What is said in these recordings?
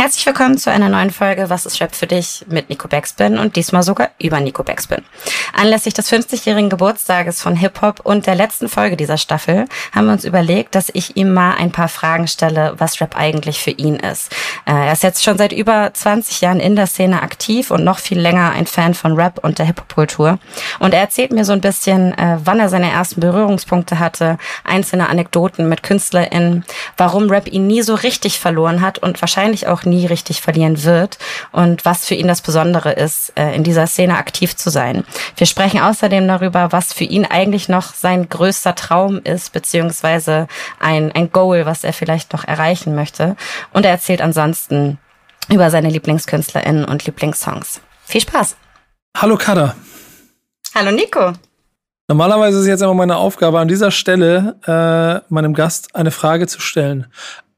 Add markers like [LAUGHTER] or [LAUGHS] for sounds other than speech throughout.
Herzlich willkommen zu einer neuen Folge Was ist Rap für dich mit Nico Backspin und diesmal sogar über Nico Backspin. Anlässlich des 50-jährigen Geburtstages von Hip-Hop und der letzten Folge dieser Staffel haben wir uns überlegt, dass ich ihm mal ein paar Fragen stelle, was Rap eigentlich für ihn ist. Äh, er ist jetzt schon seit über 20 Jahren in der Szene aktiv und noch viel länger ein Fan von Rap und der Hip-Hop-Kultur. Und er erzählt mir so ein bisschen, äh, wann er seine ersten Berührungspunkte hatte, einzelne Anekdoten mit KünstlerInnen, warum Rap ihn nie so richtig verloren hat und wahrscheinlich auch richtig verlieren wird und was für ihn das Besondere ist, äh, in dieser Szene aktiv zu sein. Wir sprechen außerdem darüber, was für ihn eigentlich noch sein größter Traum ist, beziehungsweise ein, ein Goal, was er vielleicht noch erreichen möchte. Und er erzählt ansonsten über seine LieblingskünstlerInnen und Lieblingssongs. Viel Spaß! Hallo Kada. Hallo Nico. Normalerweise ist es jetzt immer meine Aufgabe, an dieser Stelle äh, meinem Gast eine Frage zu stellen.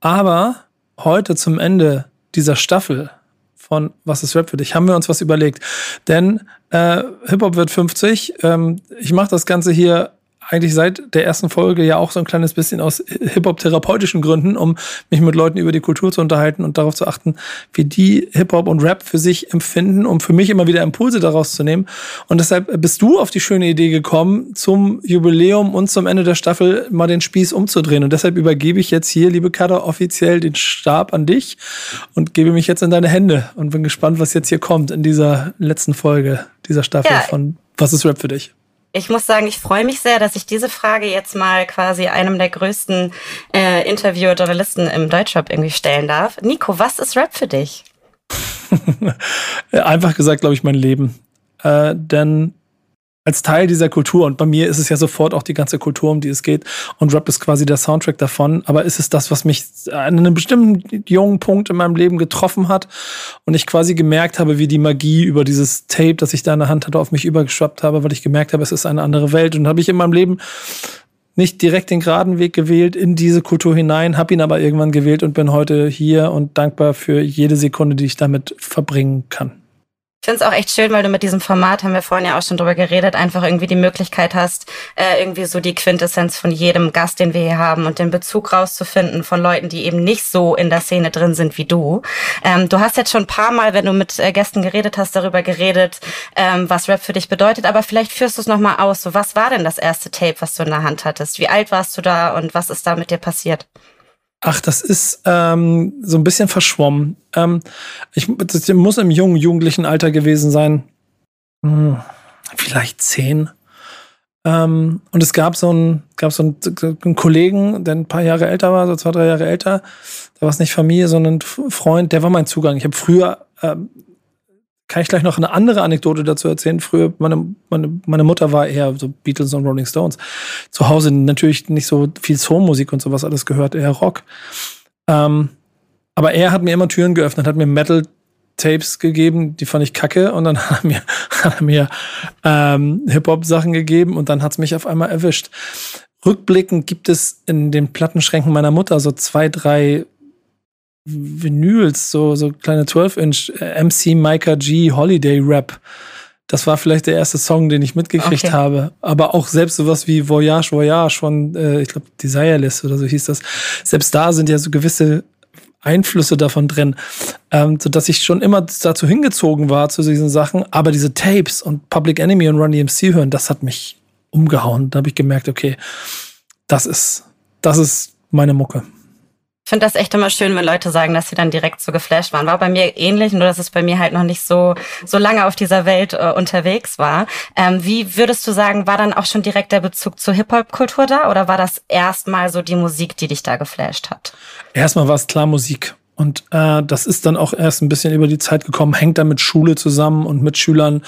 Aber heute zum Ende dieser Staffel von Was ist Rap für dich, haben wir uns was überlegt. Denn äh, Hip-Hop wird 50. Ähm, ich mache das Ganze hier eigentlich seit der ersten Folge ja auch so ein kleines bisschen aus Hip-Hop-therapeutischen Gründen, um mich mit Leuten über die Kultur zu unterhalten und darauf zu achten, wie die Hip-Hop und Rap für sich empfinden, um für mich immer wieder Impulse daraus zu nehmen. Und deshalb bist du auf die schöne Idee gekommen, zum Jubiläum und zum Ende der Staffel mal den Spieß umzudrehen. Und deshalb übergebe ich jetzt hier, liebe Kada, offiziell den Stab an dich und gebe mich jetzt in deine Hände und bin gespannt, was jetzt hier kommt in dieser letzten Folge dieser Staffel ja. von Was ist Rap für dich? Ich muss sagen, ich freue mich sehr, dass ich diese Frage jetzt mal quasi einem der größten äh, Interviewer-Journalisten im Deutschrap irgendwie stellen darf. Nico, was ist Rap für dich? [LAUGHS] Einfach gesagt, glaube ich, mein Leben. Äh, denn als Teil dieser Kultur. Und bei mir ist es ja sofort auch die ganze Kultur, um die es geht. Und Rap ist quasi der Soundtrack davon. Aber ist es das, was mich an einem bestimmten jungen Punkt in meinem Leben getroffen hat und ich quasi gemerkt habe, wie die Magie über dieses Tape, das ich da in der Hand hatte, auf mich übergeschwappt habe, weil ich gemerkt habe, es ist eine andere Welt. Und habe ich in meinem Leben nicht direkt den geraden Weg gewählt in diese Kultur hinein, habe ihn aber irgendwann gewählt und bin heute hier und dankbar für jede Sekunde, die ich damit verbringen kann. Ich finde es auch echt schön, weil du mit diesem Format, haben wir vorhin ja auch schon drüber geredet, einfach irgendwie die Möglichkeit hast, äh, irgendwie so die Quintessenz von jedem Gast, den wir hier haben und den Bezug rauszufinden von Leuten, die eben nicht so in der Szene drin sind wie du. Ähm, du hast jetzt schon ein paar Mal, wenn du mit äh, Gästen geredet hast, darüber geredet, ähm, was Rap für dich bedeutet, aber vielleicht führst du es nochmal aus. So, was war denn das erste Tape, was du in der Hand hattest? Wie alt warst du da und was ist da mit dir passiert? Ach, das ist ähm, so ein bisschen verschwommen. Ähm, ich, das muss im jungen, jugendlichen Alter gewesen sein. Hm, vielleicht zehn. Ähm, und es gab so einen, gab so einen, einen, Kollegen, der ein paar Jahre älter war, so zwei, drei Jahre älter. Da war es nicht Familie, sondern Freund, der war mein Zugang. Ich habe früher ähm, kann ich gleich noch eine andere Anekdote dazu erzählen. Früher, meine, meine, meine Mutter war eher so Beatles und Rolling Stones. Zu Hause natürlich nicht so viel Soulmusik und sowas alles gehört, eher Rock. Ähm, aber er hat mir immer Türen geöffnet, hat mir Metal Tapes gegeben, die fand ich kacke und dann [LAUGHS] hat er mir, hat mir ähm, Hip-Hop-Sachen gegeben und dann hat's mich auf einmal erwischt. Rückblickend gibt es in den Plattenschränken meiner Mutter so zwei, drei Vinyls, so, so kleine 12-Inch äh, MC Micah G Holiday Rap. Das war vielleicht der erste Song, den ich mitgekriegt okay. habe. Aber auch selbst sowas wie Voyage, Voyage von, äh, ich glaube, Desireless oder so hieß das. Selbst da sind ja so gewisse Einflüsse davon drin, ähm, so dass ich schon immer dazu hingezogen war zu diesen Sachen. Aber diese Tapes und Public Enemy und Run DMC hören, das hat mich umgehauen. Da habe ich gemerkt, okay, das ist, das ist meine Mucke. Finde das echt immer schön, wenn Leute sagen, dass sie dann direkt so geflasht waren. War bei mir ähnlich, nur dass es bei mir halt noch nicht so, so lange auf dieser Welt äh, unterwegs war. Ähm, wie würdest du sagen, war dann auch schon direkt der Bezug zur Hip-Hop-Kultur da oder war das erstmal so die Musik, die dich da geflasht hat? Erstmal war es klar Musik. Und äh, das ist dann auch erst ein bisschen über die Zeit gekommen, hängt da mit Schule zusammen und mit Schülern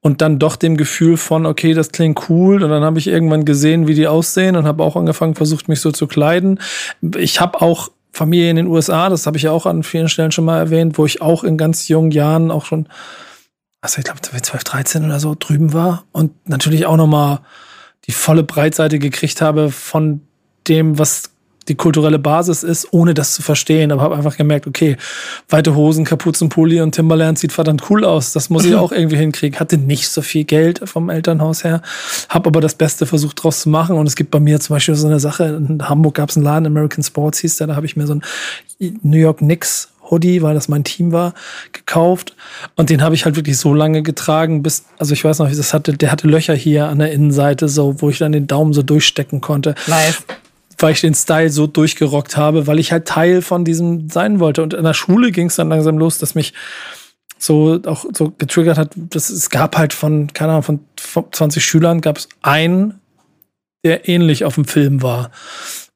und dann doch dem Gefühl von, okay, das klingt cool. Und dann habe ich irgendwann gesehen, wie die aussehen und habe auch angefangen, versucht, mich so zu kleiden. Ich habe auch Familie in den USA, das habe ich ja auch an vielen Stellen schon mal erwähnt, wo ich auch in ganz jungen Jahren auch schon, also ich glaube 12, 13 oder so drüben war und natürlich auch nochmal die volle Breitseite gekriegt habe von dem, was die kulturelle Basis ist, ohne das zu verstehen. Aber habe einfach gemerkt, okay, weite Hosen, Kapuzenpulli und Timberland sieht verdammt cool aus. Das muss ich [LAUGHS] auch irgendwie hinkriegen. Hatte nicht so viel Geld vom Elternhaus her, habe aber das Beste versucht draus zu machen. Und es gibt bei mir zum Beispiel so eine Sache, in Hamburg gab es einen Laden, American Sports hieß der, da habe ich mir so ein New York Knicks Hoodie, weil das mein Team war, gekauft. Und den habe ich halt wirklich so lange getragen, bis, also ich weiß noch, das hatte, der hatte Löcher hier an der Innenseite, so, wo ich dann den Daumen so durchstecken konnte. Nice. Weil ich den Style so durchgerockt habe, weil ich halt Teil von diesem sein wollte. Und in der Schule ging es dann langsam los, dass mich so auch so getriggert hat, dass es gab halt von, keine Ahnung, von 20 Schülern gab es einen, der ähnlich auf dem Film war.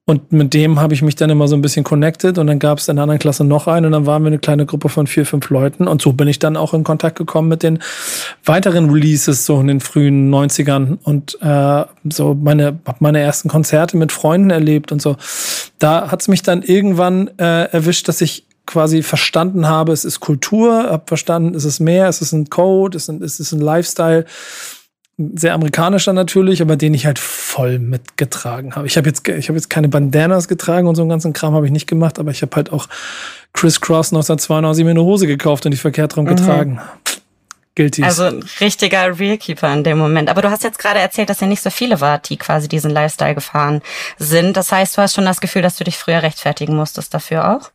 Und mit dem habe ich mich dann immer so ein bisschen connected und dann gab es in der anderen Klasse noch einen und dann waren wir eine kleine Gruppe von vier, fünf Leuten. Und so bin ich dann auch in Kontakt gekommen mit den weiteren Releases so in den frühen 90ern und äh, so meine, hab meine ersten Konzerte mit Freunden erlebt und so. Da hat es mich dann irgendwann äh, erwischt, dass ich quasi verstanden habe, es ist Kultur, habe verstanden, es ist mehr, es ist ein Code, es ist ein, es ist ein Lifestyle sehr amerikanischer natürlich, aber den ich halt voll mitgetragen habe. Ich habe jetzt, ich habe jetzt keine Bandanas getragen und so einen ganzen Kram habe ich nicht gemacht, aber ich habe halt auch Chris Cross 1992 mir eine Hose gekauft und die verkehrt rum mhm. getragen. Guilty. Also ein richtiger Realkeeper in dem Moment. Aber du hast jetzt gerade erzählt, dass ihr nicht so viele wart, die quasi diesen Lifestyle gefahren sind. Das heißt, du hast schon das Gefühl, dass du dich früher rechtfertigen musstest dafür auch?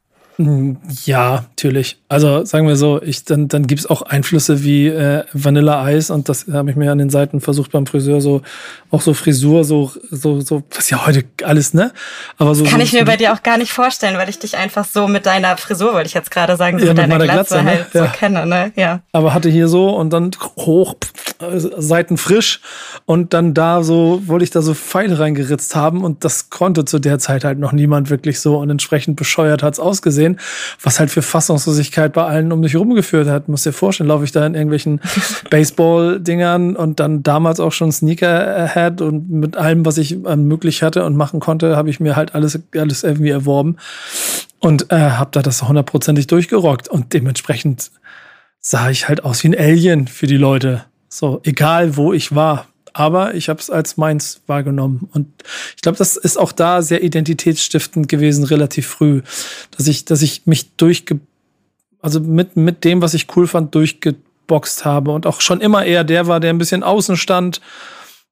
Ja, natürlich. Also sagen wir so, ich, dann, dann gibt es auch Einflüsse wie äh, Vanilla Eis und das habe ich mir an den Seiten versucht beim Friseur, so auch so Frisur, so, so, so, was ist ja heute alles, ne? Aber so. Kann so, ich mir bei dir auch gar nicht vorstellen, weil ich dich einfach so mit deiner Frisur, wollte ich jetzt gerade sagen, so ja, mit deiner Glatze, Glatze ne? halt ja. so kenne, ne? Ja. Aber hatte hier so und dann hoch, Seiten frisch und dann da so, wollte ich da so Pfeile reingeritzt haben und das konnte zu der Zeit halt noch niemand wirklich so und entsprechend bescheuert hat's ausgesehen gesehen, was halt für Fassungslosigkeit bei allen um mich rumgeführt hat. Muss dir vorstellen, laufe ich da in irgendwelchen [LAUGHS] Baseball-Dingern und dann damals auch schon Sneakerhead und mit allem, was ich möglich hatte und machen konnte, habe ich mir halt alles, alles irgendwie erworben und äh, habe da das hundertprozentig durchgerockt und dementsprechend sah ich halt aus wie ein Alien für die Leute. So, egal wo ich war aber ich habe es als meins wahrgenommen. Und ich glaube, das ist auch da sehr identitätsstiftend gewesen, relativ früh, dass ich, dass ich mich durchge, also mit, mit dem, was ich cool fand, durchgeboxt habe und auch schon immer eher der war, der ein bisschen außen stand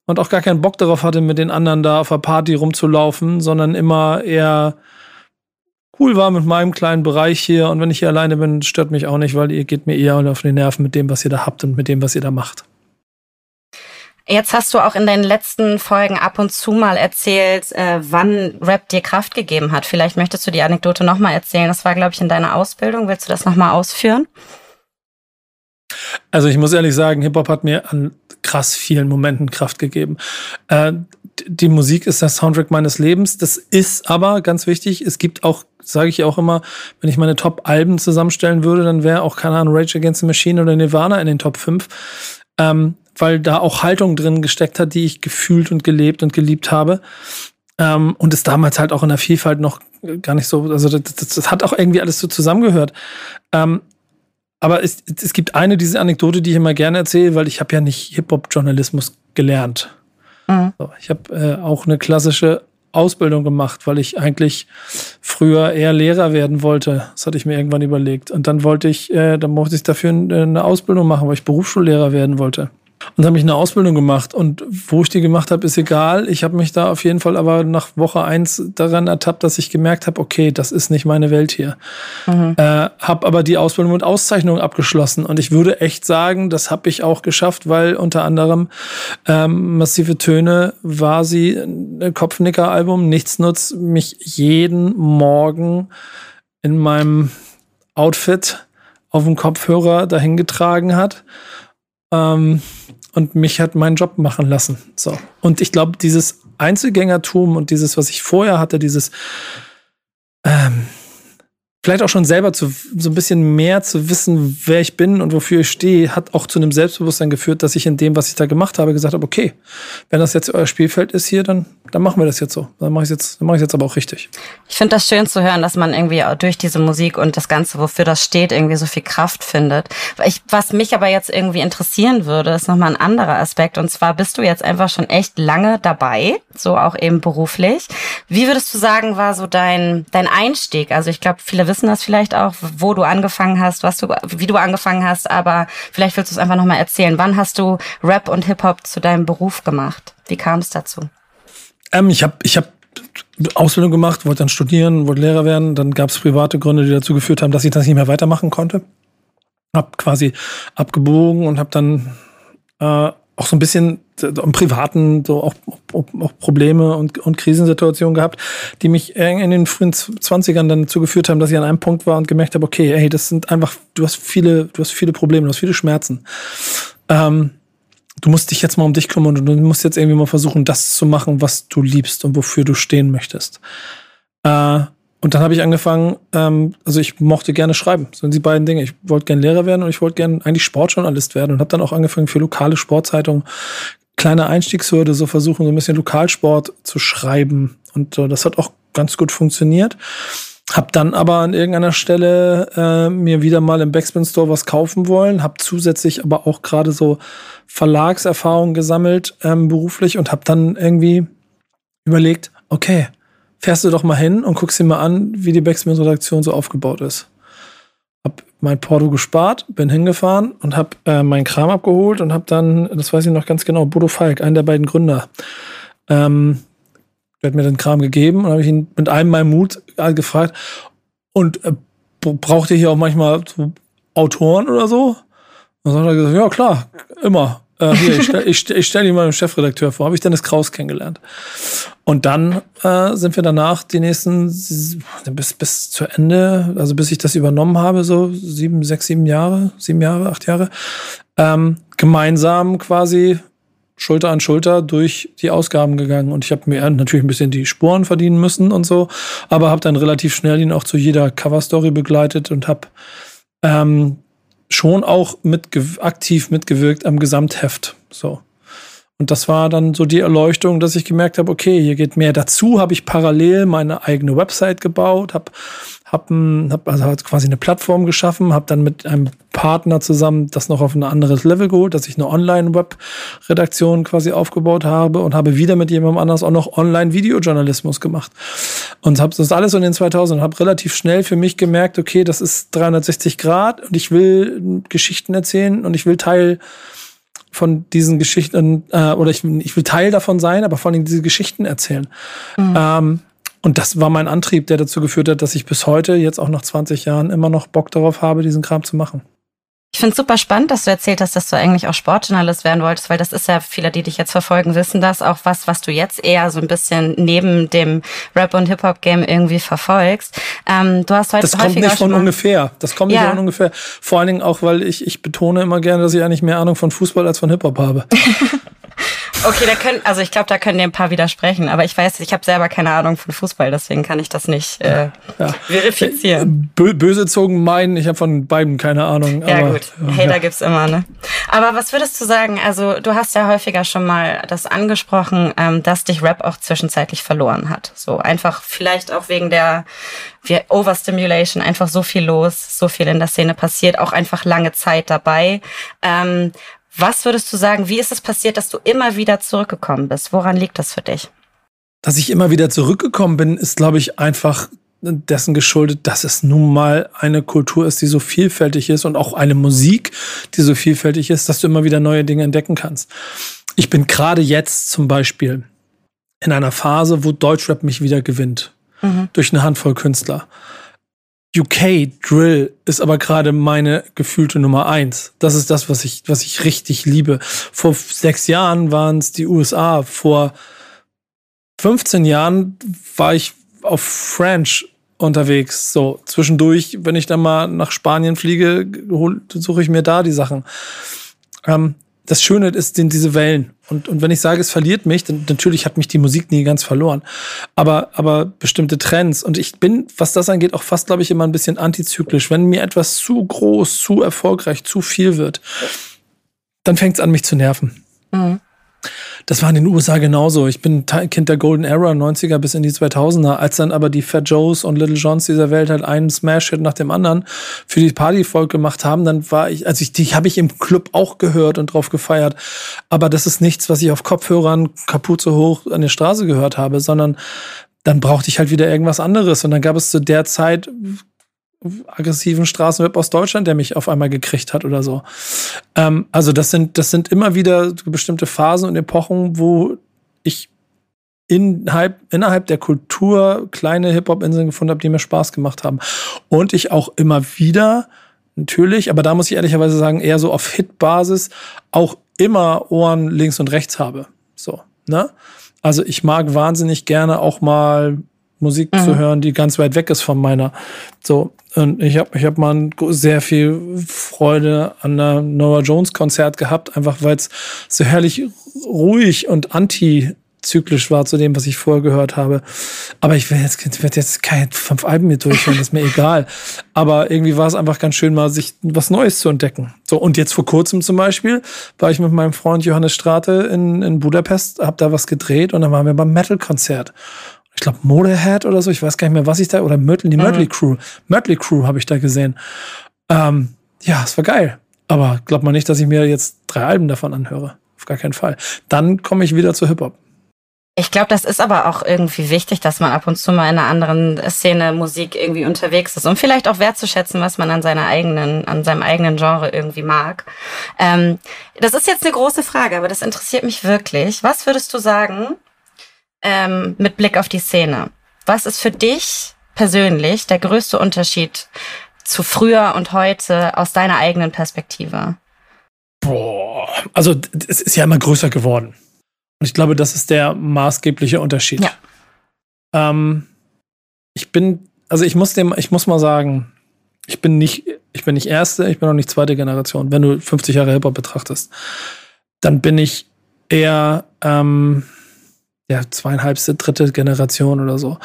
und auch gar keinen Bock darauf hatte, mit den anderen da auf der Party rumzulaufen, sondern immer eher cool war mit meinem kleinen Bereich hier. Und wenn ich hier alleine bin, stört mich auch nicht, weil ihr geht mir eher auf die Nerven mit dem, was ihr da habt und mit dem, was ihr da macht. Jetzt hast du auch in den letzten Folgen ab und zu mal erzählt, äh, wann Rap dir Kraft gegeben hat. Vielleicht möchtest du die Anekdote nochmal erzählen. Das war, glaube ich, in deiner Ausbildung. Willst du das nochmal ausführen? Also ich muss ehrlich sagen, Hip-Hop hat mir an krass vielen Momenten Kraft gegeben. Äh, die Musik ist der Soundtrack meines Lebens. Das ist aber ganz wichtig. Es gibt auch, sage ich auch immer, wenn ich meine Top-Alben zusammenstellen würde, dann wäre auch, keine Ahnung, Rage Against the Machine oder Nirvana in den Top 5. Ähm, weil da auch Haltung drin gesteckt hat, die ich gefühlt und gelebt und geliebt habe. Ähm, und es damals halt auch in der Vielfalt noch gar nicht so, also das, das, das hat auch irgendwie alles so zusammengehört. Ähm, aber es, es gibt eine diese Anekdote, die ich immer gerne erzähle, weil ich habe ja nicht Hip-Hop-Journalismus gelernt. Mhm. So, ich habe äh, auch eine klassische Ausbildung gemacht, weil ich eigentlich früher eher Lehrer werden wollte. Das hatte ich mir irgendwann überlegt. Und dann wollte ich, äh, dann musste ich dafür eine Ausbildung machen, weil ich Berufsschullehrer werden wollte. Und habe ich eine Ausbildung gemacht. Und wo ich die gemacht habe, ist egal. Ich habe mich da auf jeden Fall aber nach Woche eins daran ertappt, dass ich gemerkt habe, okay, das ist nicht meine Welt hier. Mhm. Äh, habe aber die Ausbildung mit Auszeichnung abgeschlossen. Und ich würde echt sagen, das habe ich auch geschafft, weil unter anderem ähm, Massive Töne war sie, ein Kopfnicker-Album, Nichts nutzt, mich jeden Morgen in meinem Outfit auf dem Kopfhörer dahin getragen hat. Ähm, und mich hat meinen Job machen lassen. So. Und ich glaube, dieses Einzelgängertum und dieses, was ich vorher hatte, dieses ähm, vielleicht auch schon selber zu, so ein bisschen mehr zu wissen, wer ich bin und wofür ich stehe, hat auch zu einem Selbstbewusstsein geführt, dass ich in dem, was ich da gemacht habe, gesagt habe, okay, wenn das jetzt euer Spielfeld ist hier, dann, dann machen wir das jetzt so. Dann mache ich jetzt, dann mache ich jetzt aber auch richtig. Ich finde das schön zu hören, dass man irgendwie durch diese Musik und das Ganze, wofür das steht, irgendwie so viel Kraft findet. Ich, was mich aber jetzt irgendwie interessieren würde, ist nochmal ein anderer Aspekt. Und zwar bist du jetzt einfach schon echt lange dabei, so auch eben beruflich. Wie würdest du sagen, war so dein, dein Einstieg? Also ich glaube, viele wissen wissen das vielleicht auch, wo du angefangen hast, was du, wie du angefangen hast, aber vielleicht willst du es einfach nochmal erzählen. Wann hast du Rap und Hip-Hop zu deinem Beruf gemacht? Wie kam es dazu? Ähm, ich habe ich hab Ausbildung gemacht, wollte dann studieren, wollte Lehrer werden. Dann gab es private Gründe, die dazu geführt haben, dass ich das nicht mehr weitermachen konnte. Hab quasi abgebogen und habe dann äh, auch so ein bisschen im Privaten so auch, auch, Probleme und, und Krisensituationen gehabt, die mich in den frühen Zwanzigern dann dazu geführt haben, dass ich an einem Punkt war und gemerkt habe, okay, hey, das sind einfach, du hast viele, du hast viele Probleme, du hast viele Schmerzen. Ähm, du musst dich jetzt mal um dich kümmern und du musst jetzt irgendwie mal versuchen, das zu machen, was du liebst und wofür du stehen möchtest. Äh, und dann habe ich angefangen, ähm, also ich mochte gerne schreiben, so sind die beiden Dinge. Ich wollte gerne Lehrer werden und ich wollte gerne eigentlich Sportjournalist werden und habe dann auch angefangen für lokale Sportzeitungen kleine Einstiegshürde, so versuchen so ein bisschen Lokalsport zu schreiben und äh, das hat auch ganz gut funktioniert. Hab dann aber an irgendeiner Stelle äh, mir wieder mal im Backspin Store was kaufen wollen, hab zusätzlich aber auch gerade so Verlagserfahrung gesammelt ähm, beruflich und hab dann irgendwie überlegt, okay, fährst du doch mal hin und guckst dir mal an, wie die Backspin-Redaktion so aufgebaut ist. Hab mein Porto gespart, bin hingefahren und hab äh, meinen Kram abgeholt und hab dann, das weiß ich noch ganz genau, Bodo Falk, einen der beiden Gründer, ähm, der hat mir den Kram gegeben und habe ich ihn mit allem meinem Mut gefragt, und äh, braucht ihr hier auch manchmal so Autoren oder so? Und dann hat er gesagt, ja klar, immer. Äh, hier, ich stelle ich, ich stell ihn mal dem Chefredakteur vor. Habe ich Dennis Kraus kennengelernt. Und dann äh, sind wir danach die nächsten bis bis zu Ende, also bis ich das übernommen habe, so sieben, sechs, sieben Jahre, sieben Jahre, acht Jahre, ähm, gemeinsam quasi Schulter an Schulter durch die Ausgaben gegangen und ich habe mir natürlich ein bisschen die Spuren verdienen müssen und so, aber habe dann relativ schnell ihn auch zu jeder Coverstory begleitet und habe ähm, schon auch mit, aktiv mitgewirkt am Gesamtheft. So. Und das war dann so die Erleuchtung, dass ich gemerkt habe, okay, hier geht mehr dazu. Habe ich parallel meine eigene Website gebaut, habe hab, hab also halt quasi eine Plattform geschaffen, habe dann mit einem Partner zusammen das noch auf ein anderes Level geholt, dass ich eine Online-Web-Redaktion quasi aufgebaut habe und habe wieder mit jemandem anders auch noch Online-Videojournalismus gemacht. Und habe das alles in den 2000 und habe relativ schnell für mich gemerkt, okay, das ist 360 Grad und ich will Geschichten erzählen und ich will Teil von diesen Geschichten, äh, oder ich, ich will Teil davon sein, aber vor allem diese Geschichten erzählen. Mhm. Ähm, und das war mein Antrieb, der dazu geführt hat, dass ich bis heute, jetzt auch nach 20 Jahren, immer noch Bock darauf habe, diesen Kram zu machen. Ich finde es super spannend, dass du erzählt hast, dass du eigentlich auch Sportjournalist werden wolltest, weil das ist ja, viele, die dich jetzt verfolgen, wissen das auch was, was du jetzt eher so ein bisschen neben dem Rap- und Hip-Hop-Game irgendwie verfolgst. Ähm, du hast heute Das kommt nicht von ungefähr. Das kommt ja. nicht von ungefähr. Vor allen Dingen auch, weil ich, ich betone immer gerne, dass ich eigentlich mehr Ahnung von Fußball als von Hip-Hop habe. [LAUGHS] Okay, da können, also ich glaube, da können dir ein paar widersprechen, aber ich weiß, ich habe selber keine Ahnung von Fußball, deswegen kann ich das nicht äh, ja. verifizieren. Bö böse zogen meinen, ich habe von beiden keine Ahnung. Ja aber, gut, ja, Hater ja. gibt's immer, ne? Aber was würdest du sagen? Also du hast ja häufiger schon mal das angesprochen, ähm, dass dich Rap auch zwischenzeitlich verloren hat. So einfach vielleicht auch wegen der Overstimulation, einfach so viel los, so viel in der Szene passiert, auch einfach lange Zeit dabei. Ähm, was würdest du sagen, wie ist es passiert, dass du immer wieder zurückgekommen bist? Woran liegt das für dich? Dass ich immer wieder zurückgekommen bin, ist, glaube ich, einfach dessen geschuldet, dass es nun mal eine Kultur ist, die so vielfältig ist und auch eine Musik, die so vielfältig ist, dass du immer wieder neue Dinge entdecken kannst. Ich bin gerade jetzt zum Beispiel in einer Phase, wo Deutschrap mich wieder gewinnt. Mhm. Durch eine Handvoll Künstler. UK Drill ist aber gerade meine gefühlte Nummer eins. Das ist das, was ich, was ich richtig liebe. Vor sechs Jahren waren es die USA. Vor 15 Jahren war ich auf French unterwegs. So zwischendurch, wenn ich dann mal nach Spanien fliege, suche ich mir da die Sachen. Ähm, das Schöne ist sind diese Wellen. Und, und wenn ich sage, es verliert mich, dann natürlich hat mich die Musik nie ganz verloren. Aber, aber bestimmte Trends. Und ich bin, was das angeht, auch fast, glaube ich, immer ein bisschen antizyklisch. Wenn mir etwas zu groß, zu erfolgreich, zu viel wird, dann fängt es an, mich zu nerven. Mhm. Das war in den USA genauso. Ich bin Kind der Golden Era, 90er bis in die 2000er. Als dann aber die Fat Joes und Little Johns dieser Welt halt einen Smash-Hit nach dem anderen für die Partyvolk gemacht haben, dann war ich, also ich, die habe ich im Club auch gehört und drauf gefeiert. Aber das ist nichts, was ich auf Kopfhörern Kapuze hoch an der Straße gehört habe, sondern dann brauchte ich halt wieder irgendwas anderes. Und dann gab es zu der Zeit aggressiven Straßenweb aus Deutschland, der mich auf einmal gekriegt hat oder so. Ähm, also das sind, das sind immer wieder bestimmte Phasen und Epochen, wo ich innerhalb, innerhalb der Kultur kleine Hip-Hop-Inseln gefunden habe, die mir Spaß gemacht haben. Und ich auch immer wieder, natürlich, aber da muss ich ehrlicherweise sagen, eher so auf Hit-Basis auch immer Ohren links und rechts habe. So, ne? Also ich mag wahnsinnig gerne auch mal Musik mhm. zu hören, die ganz weit weg ist von meiner. So, und ich habe ich hab mal sehr viel Freude an der Noah Jones Konzert gehabt, einfach weil es so herrlich ruhig und anti zyklisch war zu dem, was ich vorher gehört habe. Aber ich will jetzt, ich werde jetzt keine fünf Alben mir durchhören, ist mir egal. Aber irgendwie war es einfach ganz schön, mal sich was Neues zu entdecken. So, und jetzt vor kurzem zum Beispiel war ich mit meinem Freund Johannes Strate in, in Budapest, hab da was gedreht und dann waren wir beim Metal-Konzert ich glaube, Motorhead oder so, ich weiß gar nicht mehr, was ich da, oder Mötley, die Mötley mhm. Crew. Mötley Crew habe ich da gesehen. Ähm, ja, es war geil. Aber glaubt man nicht, dass ich mir jetzt drei Alben davon anhöre. Auf gar keinen Fall. Dann komme ich wieder zu Hip-Hop. Ich glaube, das ist aber auch irgendwie wichtig, dass man ab und zu mal in einer anderen Szene Musik irgendwie unterwegs ist, um vielleicht auch wertzuschätzen, was man an seiner eigenen, an seinem eigenen Genre irgendwie mag. Ähm, das ist jetzt eine große Frage, aber das interessiert mich wirklich. Was würdest du sagen, ähm, mit Blick auf die Szene. Was ist für dich persönlich der größte Unterschied zu früher und heute aus deiner eigenen Perspektive? Boah, also es ist ja immer größer geworden. Und ich glaube, das ist der maßgebliche Unterschied. Ja. Ähm, ich bin, also ich muss dem, ich muss mal sagen, ich bin nicht, ich bin nicht erste, ich bin auch nicht zweite Generation. Wenn du 50 Jahre Hip-Hop betrachtest, dann bin ich eher, ähm, ja, zweieinhalbste, dritte Generation oder so.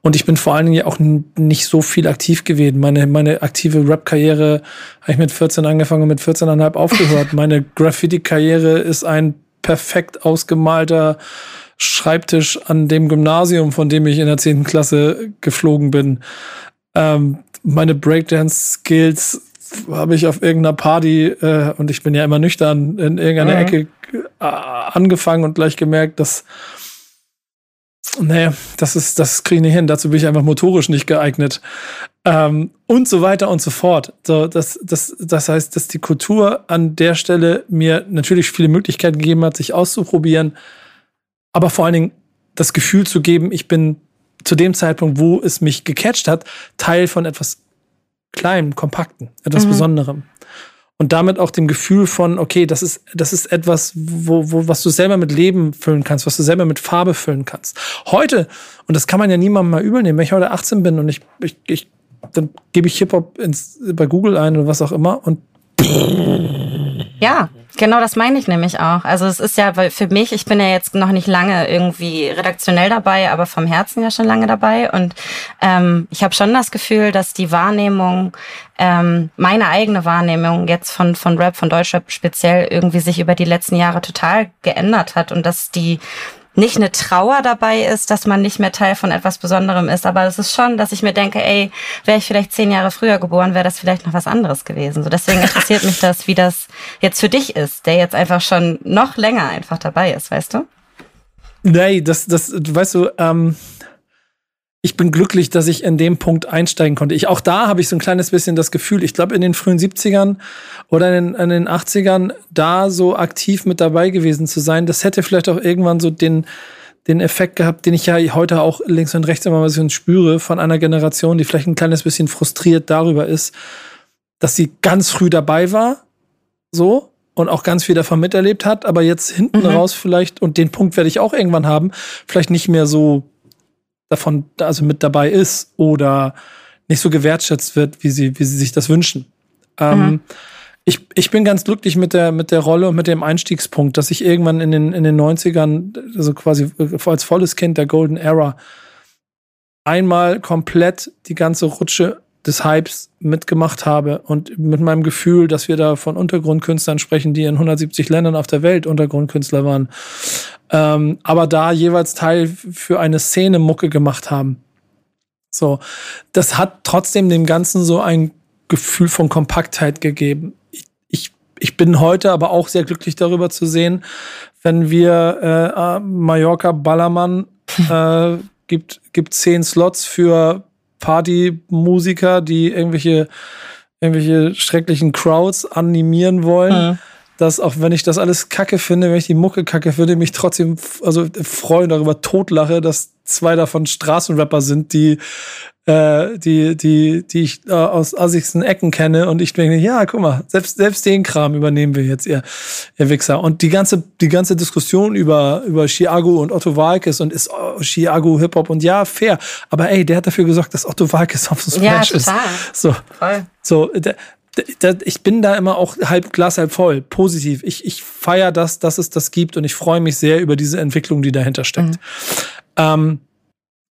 Und ich bin vor allen Dingen ja auch nicht so viel aktiv gewesen. Meine, meine aktive Rap-Karriere habe ich mit 14 angefangen und mit 14,5 aufgehört. [LAUGHS] meine Graffiti-Karriere ist ein perfekt ausgemalter Schreibtisch an dem Gymnasium, von dem ich in der 10. Klasse geflogen bin. Ähm, meine Breakdance-Skills habe ich auf irgendeiner Party, äh, und ich bin ja immer nüchtern, in irgendeiner mhm. Ecke äh, angefangen und gleich gemerkt, dass nee, das ist, das kriege ich nicht hin. Dazu bin ich einfach motorisch nicht geeignet. Ähm, und so weiter und so fort. So, das, das, das heißt, dass die Kultur an der Stelle mir natürlich viele Möglichkeiten gegeben hat, sich auszuprobieren, aber vor allen Dingen das Gefühl zu geben, ich bin zu dem Zeitpunkt, wo es mich gecatcht hat, Teil von etwas Kleinem, Kompakten, etwas mhm. Besonderem und damit auch dem Gefühl von, okay, das ist, das ist etwas, wo, wo, was du selber mit Leben füllen kannst, was du selber mit Farbe füllen kannst. Heute, und das kann man ja niemandem mal übel nehmen, wenn ich heute 18 bin und ich, ich, ich dann gebe ich Hip-Hop bei Google ein oder was auch immer und ja, genau das meine ich nämlich auch. Also es ist ja weil für mich, ich bin ja jetzt noch nicht lange irgendwie redaktionell dabei, aber vom Herzen ja schon lange dabei. Und ähm, ich habe schon das Gefühl, dass die Wahrnehmung, ähm, meine eigene Wahrnehmung jetzt von, von Rap, von Deutschrap speziell irgendwie sich über die letzten Jahre total geändert hat und dass die nicht eine Trauer dabei ist, dass man nicht mehr Teil von etwas Besonderem ist, aber es ist schon, dass ich mir denke, ey, wäre ich vielleicht zehn Jahre früher geboren, wäre das vielleicht noch was anderes gewesen. So deswegen interessiert mich das, wie das jetzt für dich ist, der jetzt einfach schon noch länger einfach dabei ist, weißt du? Nee, das, das, weißt du, ähm, ich bin glücklich, dass ich in dem Punkt einsteigen konnte. Ich, auch da habe ich so ein kleines bisschen das Gefühl, ich glaube, in den frühen 70ern oder in, in, den 80ern da so aktiv mit dabei gewesen zu sein, das hätte vielleicht auch irgendwann so den, den Effekt gehabt, den ich ja heute auch links und rechts immer mal so spüre von einer Generation, die vielleicht ein kleines bisschen frustriert darüber ist, dass sie ganz früh dabei war, so, und auch ganz viel davon miterlebt hat, aber jetzt hinten mhm. raus vielleicht, und den Punkt werde ich auch irgendwann haben, vielleicht nicht mehr so davon also mit dabei ist oder nicht so gewertschätzt wird, wie sie, wie sie sich das wünschen. Ähm, mhm. ich, ich bin ganz glücklich mit der, mit der Rolle und mit dem Einstiegspunkt, dass ich irgendwann in den, in den 90ern, also quasi als volles Kind der Golden Era, einmal komplett die ganze Rutsche des Hypes mitgemacht habe und mit meinem Gefühl, dass wir da von Untergrundkünstlern sprechen, die in 170 Ländern auf der Welt Untergrundkünstler waren, ähm, aber da jeweils Teil für eine Szene Mucke gemacht haben. So, das hat trotzdem dem Ganzen so ein Gefühl von Kompaktheit gegeben. Ich, ich, ich bin heute aber auch sehr glücklich darüber zu sehen, wenn wir äh, Mallorca Ballermann [LAUGHS] äh, gibt, gibt zehn Slots für Partymusiker, die irgendwelche, irgendwelche schrecklichen Crowds animieren wollen. Mhm. Dass auch wenn ich das alles kacke finde, wenn ich die Mucke kacke finde, mich trotzdem also freuen darüber totlache, dass zwei davon Straßenrapper sind, die äh, die, die, die ich äh, aus assigsten Ecken kenne und ich denke, ja, guck mal, selbst, selbst den Kram übernehmen wir jetzt, ihr, ihr Wichser. Und die ganze, die ganze Diskussion über, über Chiago und Otto Walkes und ist oh, Chiago Hip-Hop und ja, fair. Aber ey, der hat dafür gesorgt, dass Otto Walkes auf so Splash ja, ist. So, Voll. so, der, ich bin da immer auch halb Glas halb voll, positiv. Ich, ich feiere das, dass es das gibt und ich freue mich sehr über diese Entwicklung, die dahinter steckt. Mhm. Ähm,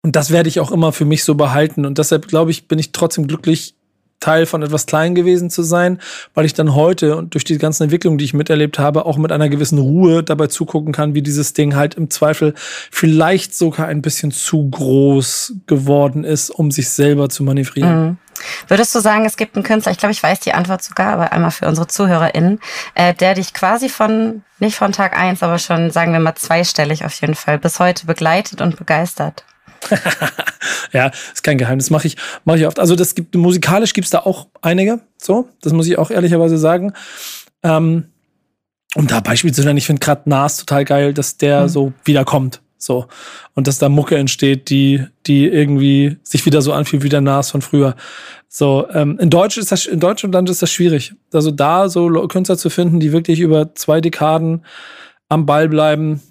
und das werde ich auch immer für mich so behalten. Und deshalb, glaube ich, bin ich trotzdem glücklich, Teil von etwas klein gewesen zu sein, weil ich dann heute und durch die ganzen Entwicklungen, die ich miterlebt habe, auch mit einer gewissen Ruhe dabei zugucken kann, wie dieses Ding halt im Zweifel vielleicht sogar ein bisschen zu groß geworden ist, um sich selber zu manövrieren. Mhm. Würdest du sagen, es gibt einen Künstler, ich glaube, ich weiß die Antwort sogar, aber einmal für unsere ZuhörerInnen, äh, der dich quasi von, nicht von Tag eins, aber schon, sagen wir mal, zweistellig auf jeden Fall bis heute begleitet und begeistert? [LAUGHS] ja, ist kein Geheimnis, mache ich, mache ich oft. Also das gibt musikalisch gibt's da auch einige, so, das muss ich auch ehrlicherweise sagen. Ähm, um da Beispiel zu nennen, ich finde gerade Nas total geil, dass der mhm. so wiederkommt. So. Und dass da Mucke entsteht, die, die irgendwie sich wieder so anfühlt wie der Nas von früher. So, ähm, in Deutsch ist das, in Deutschland ist das schwierig. Also da so Künstler zu finden, die wirklich über zwei Dekaden am Ball bleiben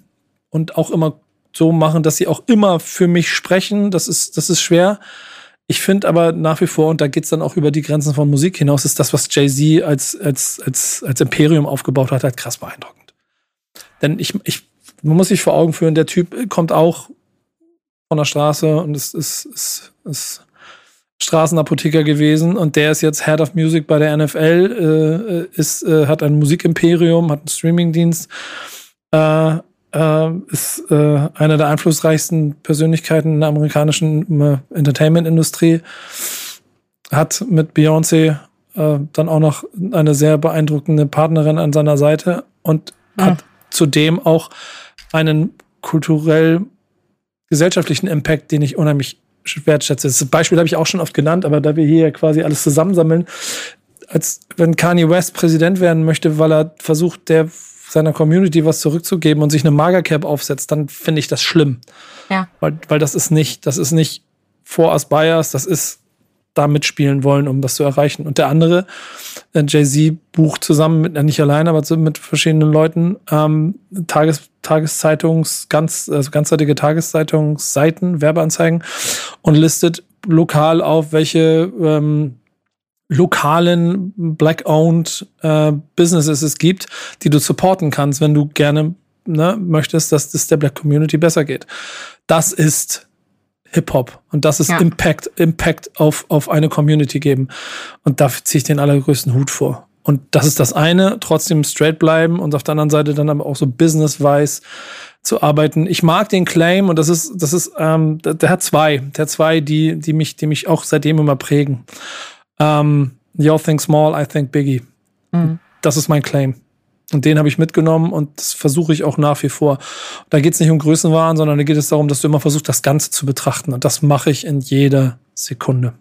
und auch immer so machen, dass sie auch immer für mich sprechen. Das ist, das ist schwer. Ich finde aber nach wie vor, und da geht's dann auch über die Grenzen von Musik hinaus, ist das, was Jay-Z als, als, als, als Imperium aufgebaut hat, halt krass beeindruckend. Denn ich, ich, man muss sich vor Augen führen, der Typ kommt auch von der Straße und ist, ist, ist, ist Straßenapotheker gewesen und der ist jetzt Head of Music bei der NFL, äh, ist, äh, hat ein Musikimperium, hat einen Streamingdienst, äh, äh, ist äh, einer der einflussreichsten Persönlichkeiten in der amerikanischen äh, Entertainment-Industrie. Hat mit Beyoncé äh, dann auch noch eine sehr beeindruckende Partnerin an seiner Seite und ja. hat zudem auch einen kulturell gesellschaftlichen Impact, den ich unheimlich wertschätze. Das Beispiel habe ich auch schon oft genannt, aber da wir hier quasi alles zusammensammeln, als wenn Kanye West Präsident werden möchte, weil er versucht, der seiner Community was zurückzugeben und sich eine Magercap aufsetzt, dann finde ich das schlimm. Ja. Weil, weil das ist nicht, das ist nicht for us bias, das ist da mitspielen wollen, um das zu erreichen. Und der andere, äh, Jay-Z, bucht zusammen mit, nicht alleine, aber mit verschiedenen Leuten, ähm, Tages, Tageszeitungs, ganz, also ganzseitige Tageszeitungsseiten, Werbeanzeigen und listet lokal auf, welche ähm, lokalen Black-owned äh, Businesses es gibt, die du supporten kannst, wenn du gerne ne, möchtest, dass das der Black Community besser geht. Das ist Hip-Hop und das ist ja. Impact, Impact auf, auf eine Community geben. Und dafür ziehe ich den allergrößten Hut vor. Und das ist das eine, trotzdem straight bleiben und auf der anderen Seite dann aber auch so business-wise zu arbeiten. Ich mag den Claim und das ist, das ist, ähm, der, der hat zwei, der hat zwei, die, die mich, die mich auch seitdem immer prägen. Um, you think small, I think biggie. Mhm. Das ist mein Claim. Und den habe ich mitgenommen und das versuche ich auch nach wie vor. Da geht es nicht um Größenwahn, sondern da geht es darum, dass du immer versuchst, das Ganze zu betrachten. Und das mache ich in jeder Sekunde.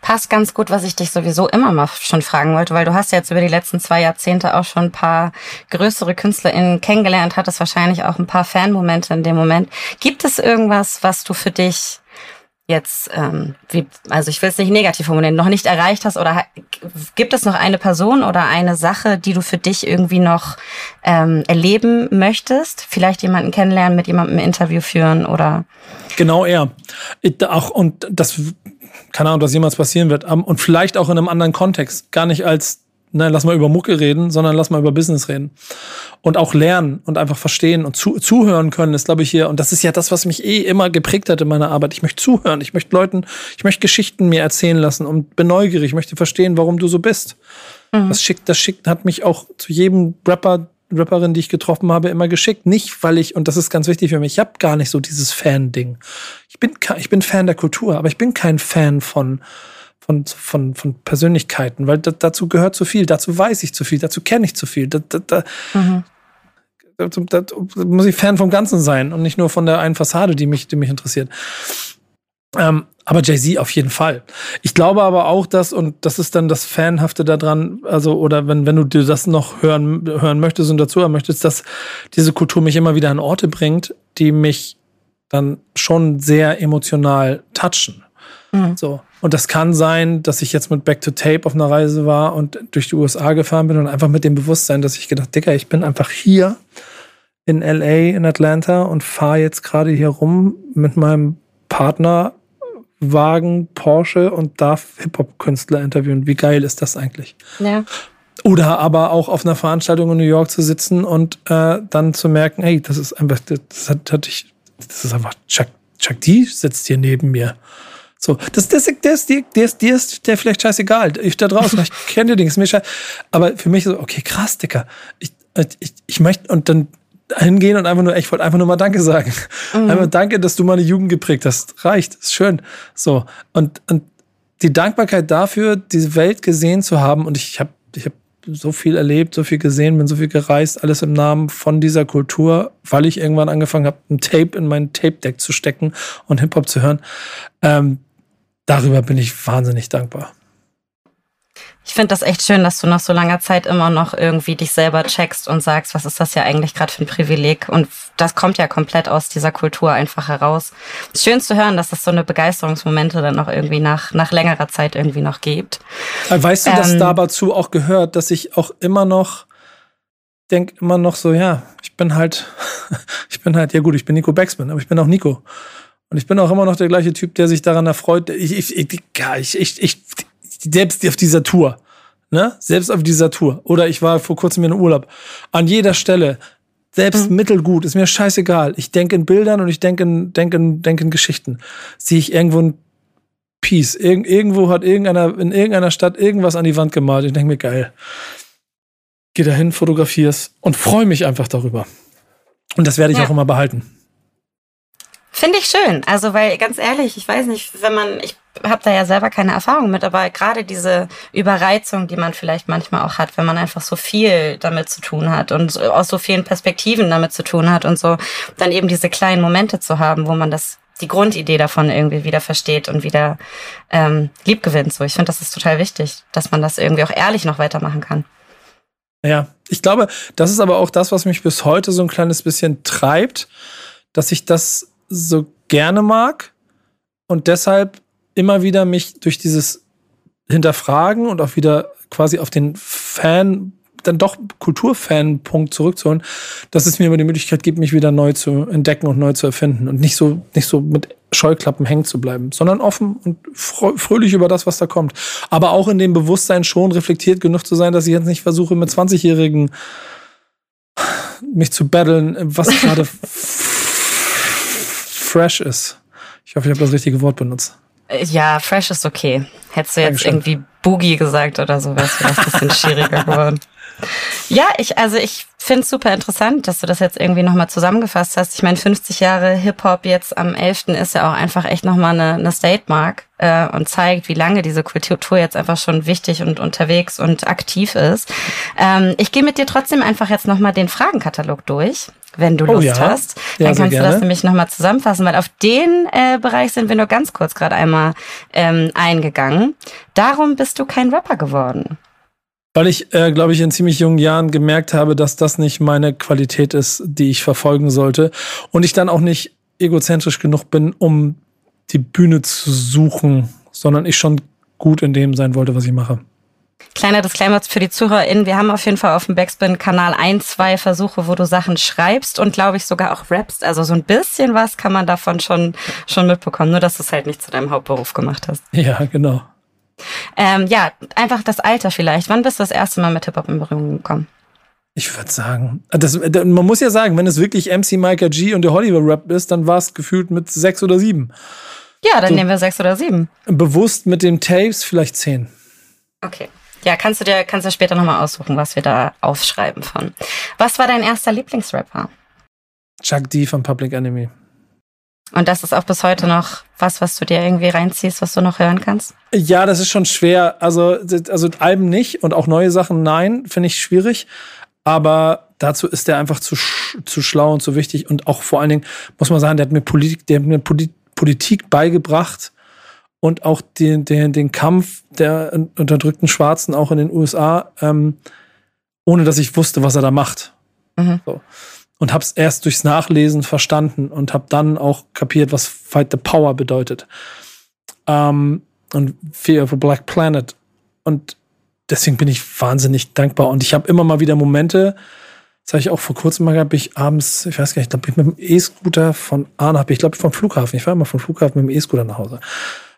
Passt ganz gut, was ich dich sowieso immer mal schon fragen wollte, weil du hast ja jetzt über die letzten zwei Jahrzehnte auch schon ein paar größere KünstlerInnen kennengelernt, hattest wahrscheinlich auch ein paar Fanmomente in dem Moment. Gibt es irgendwas, was du für dich jetzt, ähm, wie, also ich will es nicht negativ formulieren, noch nicht erreicht hast oder gibt es noch eine Person oder eine Sache, die du für dich irgendwie noch ähm, erleben möchtest? Vielleicht jemanden kennenlernen, mit jemandem ein Interview führen oder? Genau er. Auch, und das, keine Ahnung, dass jemals passieren wird. Und vielleicht auch in einem anderen Kontext. Gar nicht als ne, lass mal über Mucke reden, sondern lass mal über Business reden. Und auch lernen und einfach verstehen und zu, zuhören können, ist, glaube ich, hier, und das ist ja das, was mich eh immer geprägt hat in meiner Arbeit. Ich möchte zuhören, ich möchte Leuten, ich möchte Geschichten mir erzählen lassen und bin neugierig, ich möchte verstehen, warum du so bist. Mhm. Das schickt, das schickt, hat mich auch zu jedem Rapper, Rapperin, die ich getroffen habe, immer geschickt. Nicht, weil ich, und das ist ganz wichtig für mich, ich habe gar nicht so dieses Fan-Ding. Ich bin, ich bin Fan der Kultur, aber ich bin kein Fan von, von, von, von Persönlichkeiten, weil da, dazu gehört zu viel, dazu weiß ich zu viel, dazu kenne ich zu viel. Da, da, da, mhm. da, da, muss ich Fan vom Ganzen sein und nicht nur von der einen Fassade, die mich, die mich interessiert. Ähm, Aber Jay-Z auf jeden Fall. Ich glaube aber auch, dass, und das ist dann das Fanhafte daran, also, oder wenn, wenn du dir das noch hören, hören möchtest und dazu hören möchtest, dass diese Kultur mich immer wieder an Orte bringt, die mich dann schon sehr emotional touchen. Mhm. So. Und das kann sein, dass ich jetzt mit Back to Tape auf einer Reise war und durch die USA gefahren bin und einfach mit dem Bewusstsein, dass ich gedacht, Dicker, ich bin einfach hier in LA, in Atlanta und fahre jetzt gerade hier rum mit meinem Partner Wagen, Porsche und darf Hip-Hop-Künstler interviewen. Wie geil ist das eigentlich? Ja. Oder aber auch auf einer Veranstaltung in New York zu sitzen und äh, dann zu merken, hey, das ist einfach, das hat, hatte ich, das ist einfach Chuck, Chuck D sitzt hier neben mir. So, das, das, das, das, der, der, ist, der ist vielleicht scheißegal. Ich da draußen, ich [LAUGHS] kenne die Dings, mir scheiße. Aber für mich so, okay, krass, Dicker. Ich, ich, ich möchte, und dann hingehen und einfach nur, ich wollte einfach nur mal Danke sagen. Mhm. Einfach Danke, dass du meine Jugend geprägt hast. Reicht, ist schön. So. Und, und die Dankbarkeit dafür, diese Welt gesehen zu haben, und ich habe ich hab so viel erlebt, so viel gesehen, bin so viel gereist, alles im Namen von dieser Kultur, weil ich irgendwann angefangen habe, ein Tape in mein Tape-Deck zu stecken und Hip-Hop zu hören. Ähm, darüber bin ich wahnsinnig dankbar. Ich finde das echt schön, dass du nach so langer Zeit immer noch irgendwie dich selber checkst und sagst, was ist das ja eigentlich gerade für ein Privileg? Und das kommt ja komplett aus dieser Kultur einfach heraus. Schön zu hören, dass es so eine Begeisterungsmomente dann noch irgendwie nach, nach längerer Zeit irgendwie noch gibt. Äh, weißt du, dass ähm, dazu auch gehört, dass ich auch immer noch denke immer noch so, ja, ich bin halt, [LAUGHS] ich bin halt, ja gut, ich bin Nico Baxman, aber ich bin auch Nico. Und ich bin auch immer noch der gleiche Typ, der sich daran erfreut. Ich, ich, ich, ich, ich, ich selbst auf dieser Tour, ne? Selbst auf dieser Tour. Oder ich war vor kurzem in Urlaub. An jeder Stelle, selbst mhm. mittelgut, ist mir scheißegal. Ich denke in Bildern und ich denke in, denke in, denke in Geschichten. Sehe ich irgendwo ein Piece. Irg irgendwo hat irgendeiner, in irgendeiner Stadt irgendwas an die Wand gemalt. Ich denke mir, geil. Geh dahin, fotografier's und freue mich einfach darüber. Und das werde ich ja. auch immer behalten. Finde ich schön. Also, weil ganz ehrlich, ich weiß nicht, wenn man, ich habe da ja selber keine Erfahrung mit, aber gerade diese Überreizung, die man vielleicht manchmal auch hat, wenn man einfach so viel damit zu tun hat und aus so vielen Perspektiven damit zu tun hat und so, dann eben diese kleinen Momente zu haben, wo man das die Grundidee davon irgendwie wieder versteht und wieder ähm, lieb gewinnt. So, ich finde, das ist total wichtig, dass man das irgendwie auch ehrlich noch weitermachen kann. Ja, ich glaube, das ist aber auch das, was mich bis heute so ein kleines bisschen treibt, dass ich das so gerne mag und deshalb immer wieder mich durch dieses Hinterfragen und auch wieder quasi auf den Fan, dann doch Kulturfan-Punkt zurückzuholen, dass es mir immer die Möglichkeit gibt, mich wieder neu zu entdecken und neu zu erfinden und nicht so, nicht so mit Scheuklappen hängen zu bleiben, sondern offen und fröhlich über das, was da kommt. Aber auch in dem Bewusstsein schon reflektiert genug zu sein, dass ich jetzt nicht versuche, mit 20-Jährigen mich zu battlen, was gerade [LAUGHS] fresh ist. Ich hoffe, ich habe das richtige Wort benutzt. Ja, fresh ist okay. Hättest du jetzt Dankeschön. irgendwie Boogie gesagt oder so, wäre es vielleicht ein bisschen schwieriger geworden. Ja, ich, also ich finde es super interessant, dass du das jetzt irgendwie nochmal zusammengefasst hast. Ich meine, 50 Jahre Hip-Hop jetzt am 11. ist ja auch einfach echt nochmal eine, eine State-Mark äh, und zeigt, wie lange diese Kultur jetzt einfach schon wichtig und unterwegs und aktiv ist. Ähm, ich gehe mit dir trotzdem einfach jetzt nochmal den Fragenkatalog durch wenn du oh Lust oh ja. hast. Dann ja, kannst du das nämlich nochmal zusammenfassen, weil auf den äh, Bereich sind wir nur ganz kurz gerade einmal ähm, eingegangen. Darum bist du kein Rapper geworden. Weil ich, äh, glaube ich, in ziemlich jungen Jahren gemerkt habe, dass das nicht meine Qualität ist, die ich verfolgen sollte. Und ich dann auch nicht egozentrisch genug bin, um die Bühne zu suchen, sondern ich schon gut in dem sein wollte, was ich mache. Kleiner Disclaimer für die ZuhörerInnen. Wir haben auf jeden Fall auf dem Backspin-Kanal ein, zwei Versuche, wo du Sachen schreibst und glaube ich sogar auch rappst. Also so ein bisschen was kann man davon schon, schon mitbekommen. Nur, dass du es halt nicht zu deinem Hauptberuf gemacht hast. Ja, genau. Ähm, ja, einfach das Alter vielleicht. Wann bist du das erste Mal mit Hip-Hop in Berührung gekommen? Ich würde sagen, das, man muss ja sagen, wenn es wirklich MC Micah G und der Hollywood Rap ist, dann war es gefühlt mit sechs oder sieben. Ja, dann so nehmen wir sechs oder sieben. Bewusst mit den Tapes vielleicht zehn. Okay. Ja, kannst du dir kannst du später nochmal aussuchen, was wir da aufschreiben von. Was war dein erster Lieblingsrapper? Chuck D von Public Enemy. Und das ist auch bis heute noch was, was du dir irgendwie reinziehst, was du noch hören kannst? Ja, das ist schon schwer. Also, also Alben nicht und auch neue Sachen nein, finde ich schwierig. Aber dazu ist er einfach zu, zu schlau und zu wichtig. Und auch vor allen Dingen, muss man sagen, der hat mir Politik, der hat mir Politik beigebracht und auch den, den, den Kampf der unterdrückten Schwarzen auch in den USA, ähm, ohne dass ich wusste, was er da macht. Mhm. So. Und hab's erst durchs Nachlesen verstanden und hab dann auch kapiert, was Fight the Power bedeutet. Ähm, und Fear of a Black Planet. Und deswegen bin ich wahnsinnig dankbar. Und ich habe immer mal wieder Momente, das habe ich auch vor kurzem mal gehabt, ich abends, ich weiß gar nicht, ich glaube, ich mit dem E-Scooter von A nach B, ich glaube vom Flughafen, ich war immer vom Flughafen mit dem E-Scooter nach Hause.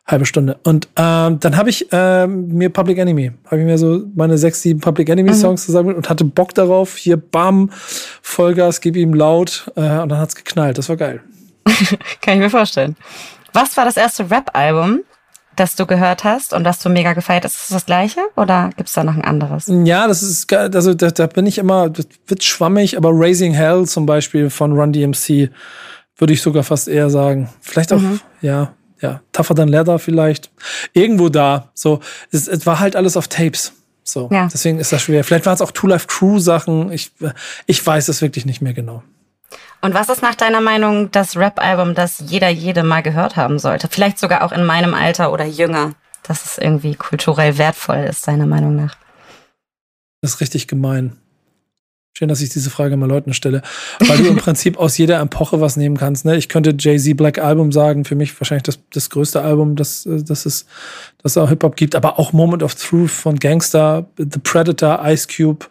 Halbe Stunde. Und ähm, dann habe ich äh, mir Public Enemy, habe ich mir so meine sechs, sieben Public Enemy Songs mhm. zusammen und hatte Bock darauf. Hier, bam, Vollgas, gib ihm laut äh, und dann hat's geknallt. Das war geil. [LAUGHS] Kann ich mir vorstellen. Was war das erste Rap-Album, das du gehört hast und das du mega gefeiert hast? Ist das das gleiche oder gibt's da noch ein anderes? Ja, das ist, also da, da bin ich immer, das wird schwammig, aber Raising Hell zum Beispiel von Run DMC würde ich sogar fast eher sagen. Vielleicht auch, mhm. ja, ja, Tougher Than Leather vielleicht. Irgendwo da. So, es, es war halt alles auf Tapes. So, ja. deswegen ist das schwer. Vielleicht waren es auch Two Life Crew Sachen. Ich, ich weiß es wirklich nicht mehr genau. Und was ist nach deiner Meinung das Rap-Album, das jeder, jede mal gehört haben sollte? Vielleicht sogar auch in meinem Alter oder jünger, dass es irgendwie kulturell wertvoll ist, deiner Meinung nach? Das ist richtig gemein. Schön, dass ich diese Frage mal Leuten stelle, weil du im [LAUGHS] Prinzip aus jeder Epoche was nehmen kannst. Ne? Ich könnte Jay-Z Black Album sagen, für mich wahrscheinlich das, das größte Album, das, das es das auch Hip-Hop gibt, aber auch Moment of Truth von Gangster, The Predator, Ice Cube.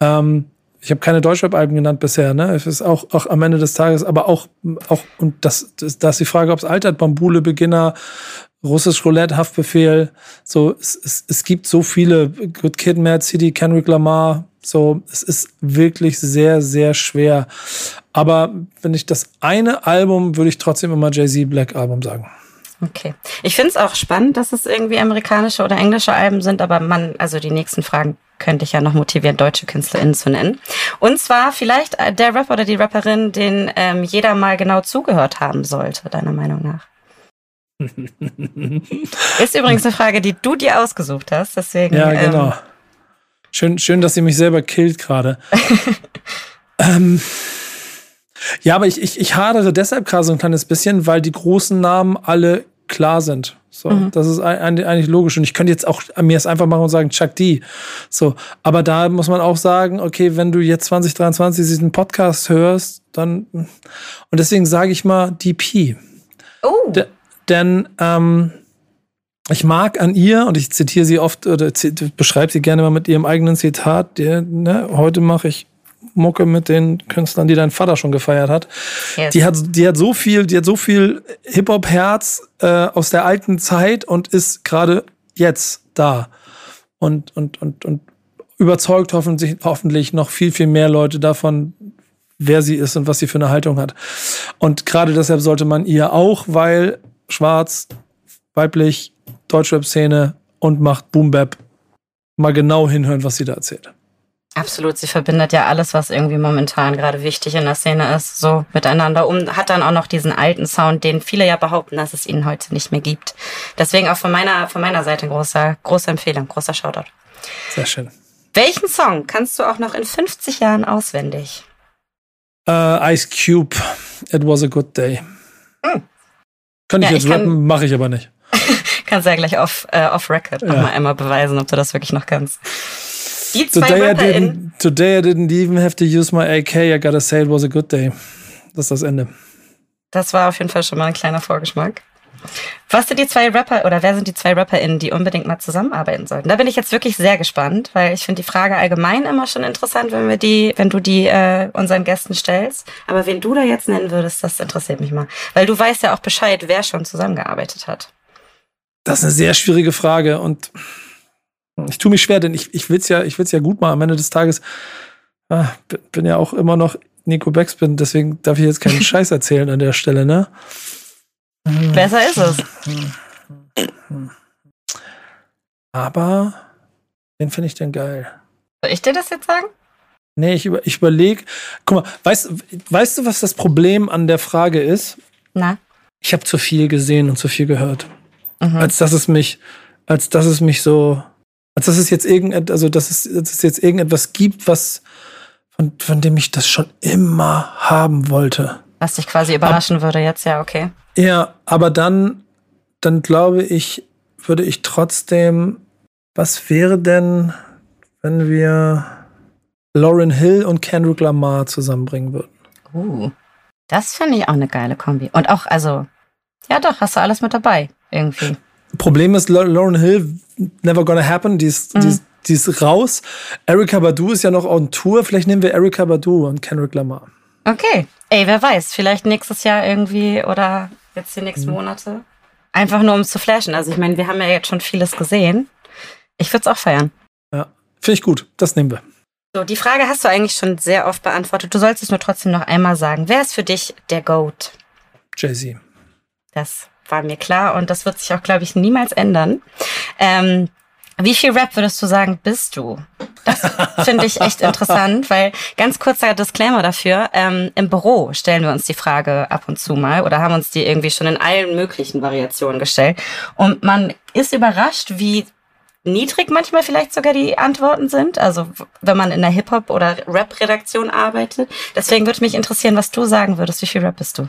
Ähm, ich habe keine Deutschrap-Alben genannt bisher, ne? Es ist auch, auch am Ende des Tages, aber auch, auch und das, das, das ist die Frage, ob es altert, Bambule, Beginner, Russisch Roulette, Haftbefehl. So, es, es, es gibt so viele, Good Kid, Mad City, Kendrick Lamar, so, es ist wirklich sehr, sehr schwer. Aber wenn ich das eine Album, würde ich trotzdem immer Jay-Z Black Album sagen. Okay. Ich finde es auch spannend, dass es irgendwie amerikanische oder englische Alben sind, aber man, also die nächsten Fragen könnte ich ja noch motivieren, deutsche KünstlerInnen zu nennen. Und zwar vielleicht der Rapper oder die Rapperin, den ähm, jeder mal genau zugehört haben sollte, deiner Meinung nach. [LAUGHS] Ist übrigens eine Frage, die du dir ausgesucht hast, deswegen. Ja, genau. Ähm, Schön, schön, dass sie mich selber killt gerade. [LAUGHS] ähm, ja, aber ich, ich, ich hadere deshalb gerade so ein kleines bisschen, weil die großen Namen alle klar sind. So, mhm. das ist eigentlich logisch. Und ich könnte jetzt auch mir es einfach machen und sagen, Chuck D. So, aber da muss man auch sagen, okay, wenn du jetzt 2023 diesen Podcast hörst, dann und deswegen sage ich mal DP. Oh. D denn ähm, ich mag an ihr, und ich zitiere sie oft oder beschreibe sie gerne mal mit ihrem eigenen Zitat, die, ne, heute mache ich Mucke mit den Künstlern, die dein Vater schon gefeiert hat. Yes. Die hat, die hat so viel, die hat so viel Hip-Hop-Herz äh, aus der alten Zeit und ist gerade jetzt da. Und, und, und, und überzeugt hoffentlich, hoffentlich noch viel, viel mehr Leute davon, wer sie ist und was sie für eine Haltung hat. Und gerade deshalb sollte man ihr auch, weil schwarz, weiblich, Deutschrap-Szene und macht Boom Bap. Mal genau hinhören, was sie da erzählt. Absolut, sie verbindet ja alles, was irgendwie momentan gerade wichtig in der Szene ist, so miteinander um, hat dann auch noch diesen alten Sound, den viele ja behaupten, dass es ihn heute nicht mehr gibt. Deswegen auch von meiner, von meiner Seite großer, große Empfehlung, großer Shoutout. Sehr schön. Welchen Song kannst du auch noch in 50 Jahren auswendig? Uh, Ice Cube, It Was a Good Day. Hm. Könnte ich ja, jetzt ich rappen, mache ich aber nicht. [LAUGHS] Kannst ja gleich off, äh, off Record ja. nochmal einmal beweisen, ob du das wirklich noch kannst. Die zwei today I, didn't, today I didn't even have to use my AK, I gotta say it was a good day. Das ist das Ende. Das war auf jeden Fall schon mal ein kleiner Vorgeschmack. Was sind die zwei Rapper oder wer sind die zwei RapperInnen, die unbedingt mal zusammenarbeiten sollten? Da bin ich jetzt wirklich sehr gespannt, weil ich finde die Frage allgemein immer schon interessant, wenn wir die, wenn du die äh, unseren Gästen stellst. Aber wen du da jetzt nennen würdest, das interessiert mich mal. Weil du weißt ja auch Bescheid, wer schon zusammengearbeitet hat. Das ist eine sehr schwierige Frage und ich tue mich schwer, denn ich, ich will es ja, ich will's ja gut machen. Am Ende des Tages ah, bin ja auch immer noch Nico Backspin, deswegen darf ich jetzt keinen [LAUGHS] Scheiß erzählen an der Stelle, ne? Besser ist es. Aber den finde ich denn geil. Soll ich dir das jetzt sagen? Nee, ich, über, ich überlege. Guck mal, weißt, weißt du, was das Problem an der Frage ist? Na? Ich habe zu viel gesehen und zu viel gehört mhm. als dass es mich, als dass es mich so, als dass es jetzt irgend, also dass es, dass es jetzt irgendetwas gibt, was von, von dem ich das schon immer haben wollte. Was dich quasi überraschen Ab, würde jetzt, ja, okay. Ja, aber dann dann glaube ich, würde ich trotzdem, was wäre denn, wenn wir Lauren Hill und Kendrick Lamar zusammenbringen würden? Uh, das finde ich auch eine geile Kombi. Und auch, also, ja doch, hast du alles mit dabei, irgendwie. Problem ist, Lauren Hill, never gonna happen, die ist, mhm. die ist, die ist raus. Erika Badu ist ja noch on Tour, vielleicht nehmen wir Erika Badu und Kendrick Lamar. Okay. Ey, wer weiß, vielleicht nächstes Jahr irgendwie oder jetzt die nächsten mhm. Monate. Einfach nur um es zu flashen. Also ich meine, wir haben ja jetzt schon vieles gesehen. Ich würde es auch feiern. Ja, finde ich gut. Das nehmen wir. So, die Frage hast du eigentlich schon sehr oft beantwortet. Du sollst es nur trotzdem noch einmal sagen. Wer ist für dich der GOAT? Jay-Z. Das war mir klar und das wird sich auch, glaube ich, niemals ändern. Ähm, wie viel Rap würdest du sagen, bist du? Das [LAUGHS] finde ich echt interessant, weil ganz kurzer Disclaimer dafür. Ähm, Im Büro stellen wir uns die Frage ab und zu mal oder haben uns die irgendwie schon in allen möglichen Variationen gestellt. Und man ist überrascht, wie niedrig manchmal vielleicht sogar die Antworten sind. Also wenn man in der Hip-Hop- oder Rap-Redaktion arbeitet. Deswegen würde mich interessieren, was du sagen würdest. Wie viel Rap bist du?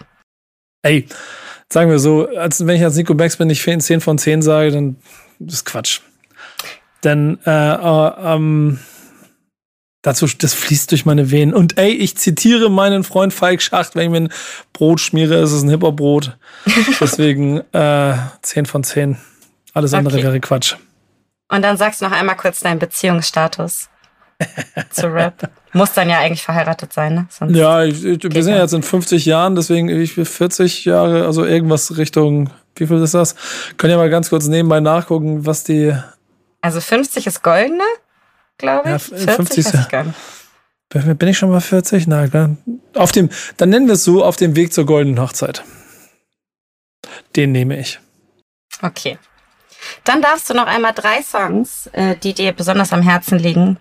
Ey, sagen wir so, als wenn ich als Nico Becks bin, nicht 10 von 10 sage, dann ist Quatsch. Denn äh, äh, ähm, dazu, das fließt durch meine Venen. Und ey, ich zitiere meinen Freund Falk Schacht, wenn ich mir ein Brot schmiere, ist es ein Hip-Hop-Brot. [LAUGHS] Deswegen äh, 10 von 10. Alles andere okay. wäre Quatsch. Und dann sagst du noch einmal kurz deinen Beziehungsstatus zu Rap. Muss dann ja eigentlich verheiratet sein, ne? Sonst ja, ich, ich, wir sind ja jetzt in 50 Jahren, deswegen ich 40 Jahre, also irgendwas Richtung, wie viel ist das? Können ja mal ganz kurz nebenbei nachgucken, was die also 50 ist goldene, glaube ich. Ja, 40 50 weiß ich gar nicht. Bin ich schon mal 40? Na, auf dem, dann nennen wir es so, auf dem Weg zur goldenen Hochzeit. Den nehme ich. Okay. Dann darfst du noch einmal drei Songs, äh, die dir besonders am Herzen liegen,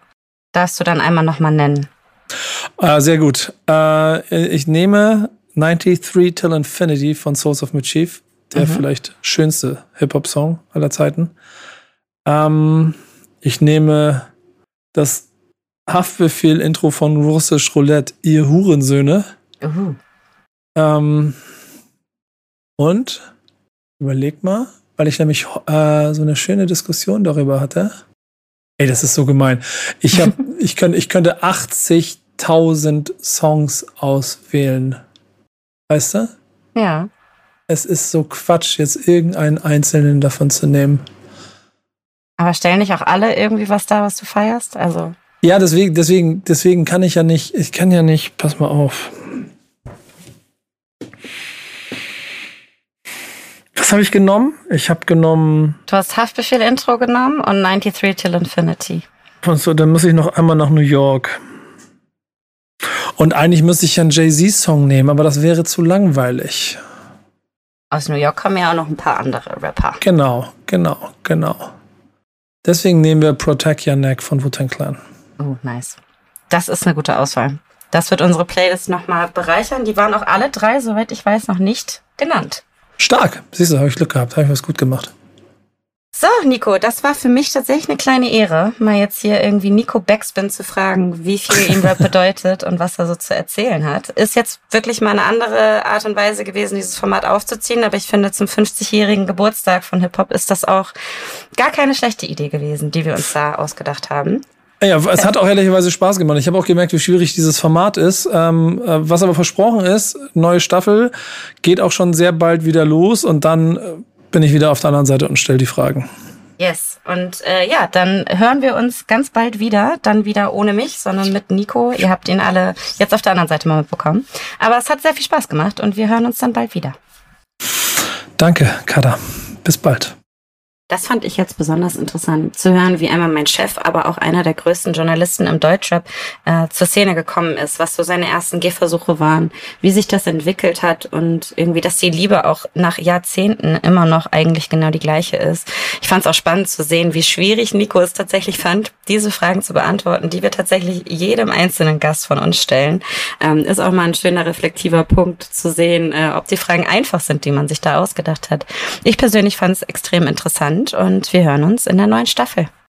darfst du dann einmal nochmal nennen. Äh, sehr gut. Äh, ich nehme 93 Till Infinity von Souls of Mischief, der mhm. vielleicht schönste Hip-Hop-Song aller Zeiten. Ähm, ich nehme das Haftbefehl-Intro von Russisch Roulette, ihr Hurensöhne. Uh. Ähm, und überleg mal, weil ich nämlich äh, so eine schöne Diskussion darüber hatte. Ey, das ist so gemein. Ich hab, [LAUGHS] ich könnte, ich könnte 80.000 Songs auswählen. Weißt du? Ja. Es ist so Quatsch, jetzt irgendeinen einzelnen davon zu nehmen. Aber stellen nicht auch alle irgendwie was da, was du feierst? Also. Ja, deswegen, deswegen, deswegen kann ich ja nicht, ich kann ja nicht, pass mal auf. Was habe ich genommen? Ich habe genommen. Du hast Haftbefehl Intro genommen und 93 Till Infinity. Und so, dann muss ich noch einmal nach New York. Und eigentlich müsste ich ja einen Jay-Z-Song nehmen, aber das wäre zu langweilig. Aus New York kommen ja auch noch ein paar andere Rapper. Genau, genau, genau. Deswegen nehmen wir Protect Your Neck von Wu-Tang Clan. Oh, nice. Das ist eine gute Auswahl. Das wird unsere Playlist nochmal bereichern. Die waren auch alle drei, soweit ich weiß, noch nicht genannt. Stark. Siehst du, habe ich Glück gehabt. Habe ich was gut gemacht. So, Nico, das war für mich tatsächlich eine kleine Ehre, mal jetzt hier irgendwie Nico Backspin zu fragen, wie viel ihm Rap [LAUGHS] bedeutet und was er so zu erzählen hat. Ist jetzt wirklich mal eine andere Art und Weise gewesen, dieses Format aufzuziehen, aber ich finde, zum 50-jährigen Geburtstag von Hip-Hop ist das auch gar keine schlechte Idee gewesen, die wir uns da ausgedacht haben. Ja, es [LAUGHS] hat auch ehrlicherweise Spaß gemacht. Ich habe auch gemerkt, wie schwierig dieses Format ist. Ähm, äh, was aber versprochen ist, neue Staffel geht auch schon sehr bald wieder los und dann äh, bin ich wieder auf der anderen Seite und stelle die Fragen. Yes. Und äh, ja, dann hören wir uns ganz bald wieder. Dann wieder ohne mich, sondern mit Nico. Ihr habt ihn alle jetzt auf der anderen Seite mal mitbekommen. Aber es hat sehr viel Spaß gemacht und wir hören uns dann bald wieder. Danke, Kada. Bis bald. Das fand ich jetzt besonders interessant zu hören, wie einmal mein Chef, aber auch einer der größten Journalisten im Deutschrap äh, zur Szene gekommen ist, was so seine ersten Gehversuche waren, wie sich das entwickelt hat und irgendwie, dass die Liebe auch nach Jahrzehnten immer noch eigentlich genau die gleiche ist. Ich fand es auch spannend zu sehen, wie schwierig Nico es tatsächlich fand, diese Fragen zu beantworten, die wir tatsächlich jedem einzelnen Gast von uns stellen. Ähm, ist auch mal ein schöner reflektiver Punkt zu sehen, äh, ob die Fragen einfach sind, die man sich da ausgedacht hat. Ich persönlich fand es extrem interessant und wir hören uns in der neuen Staffel.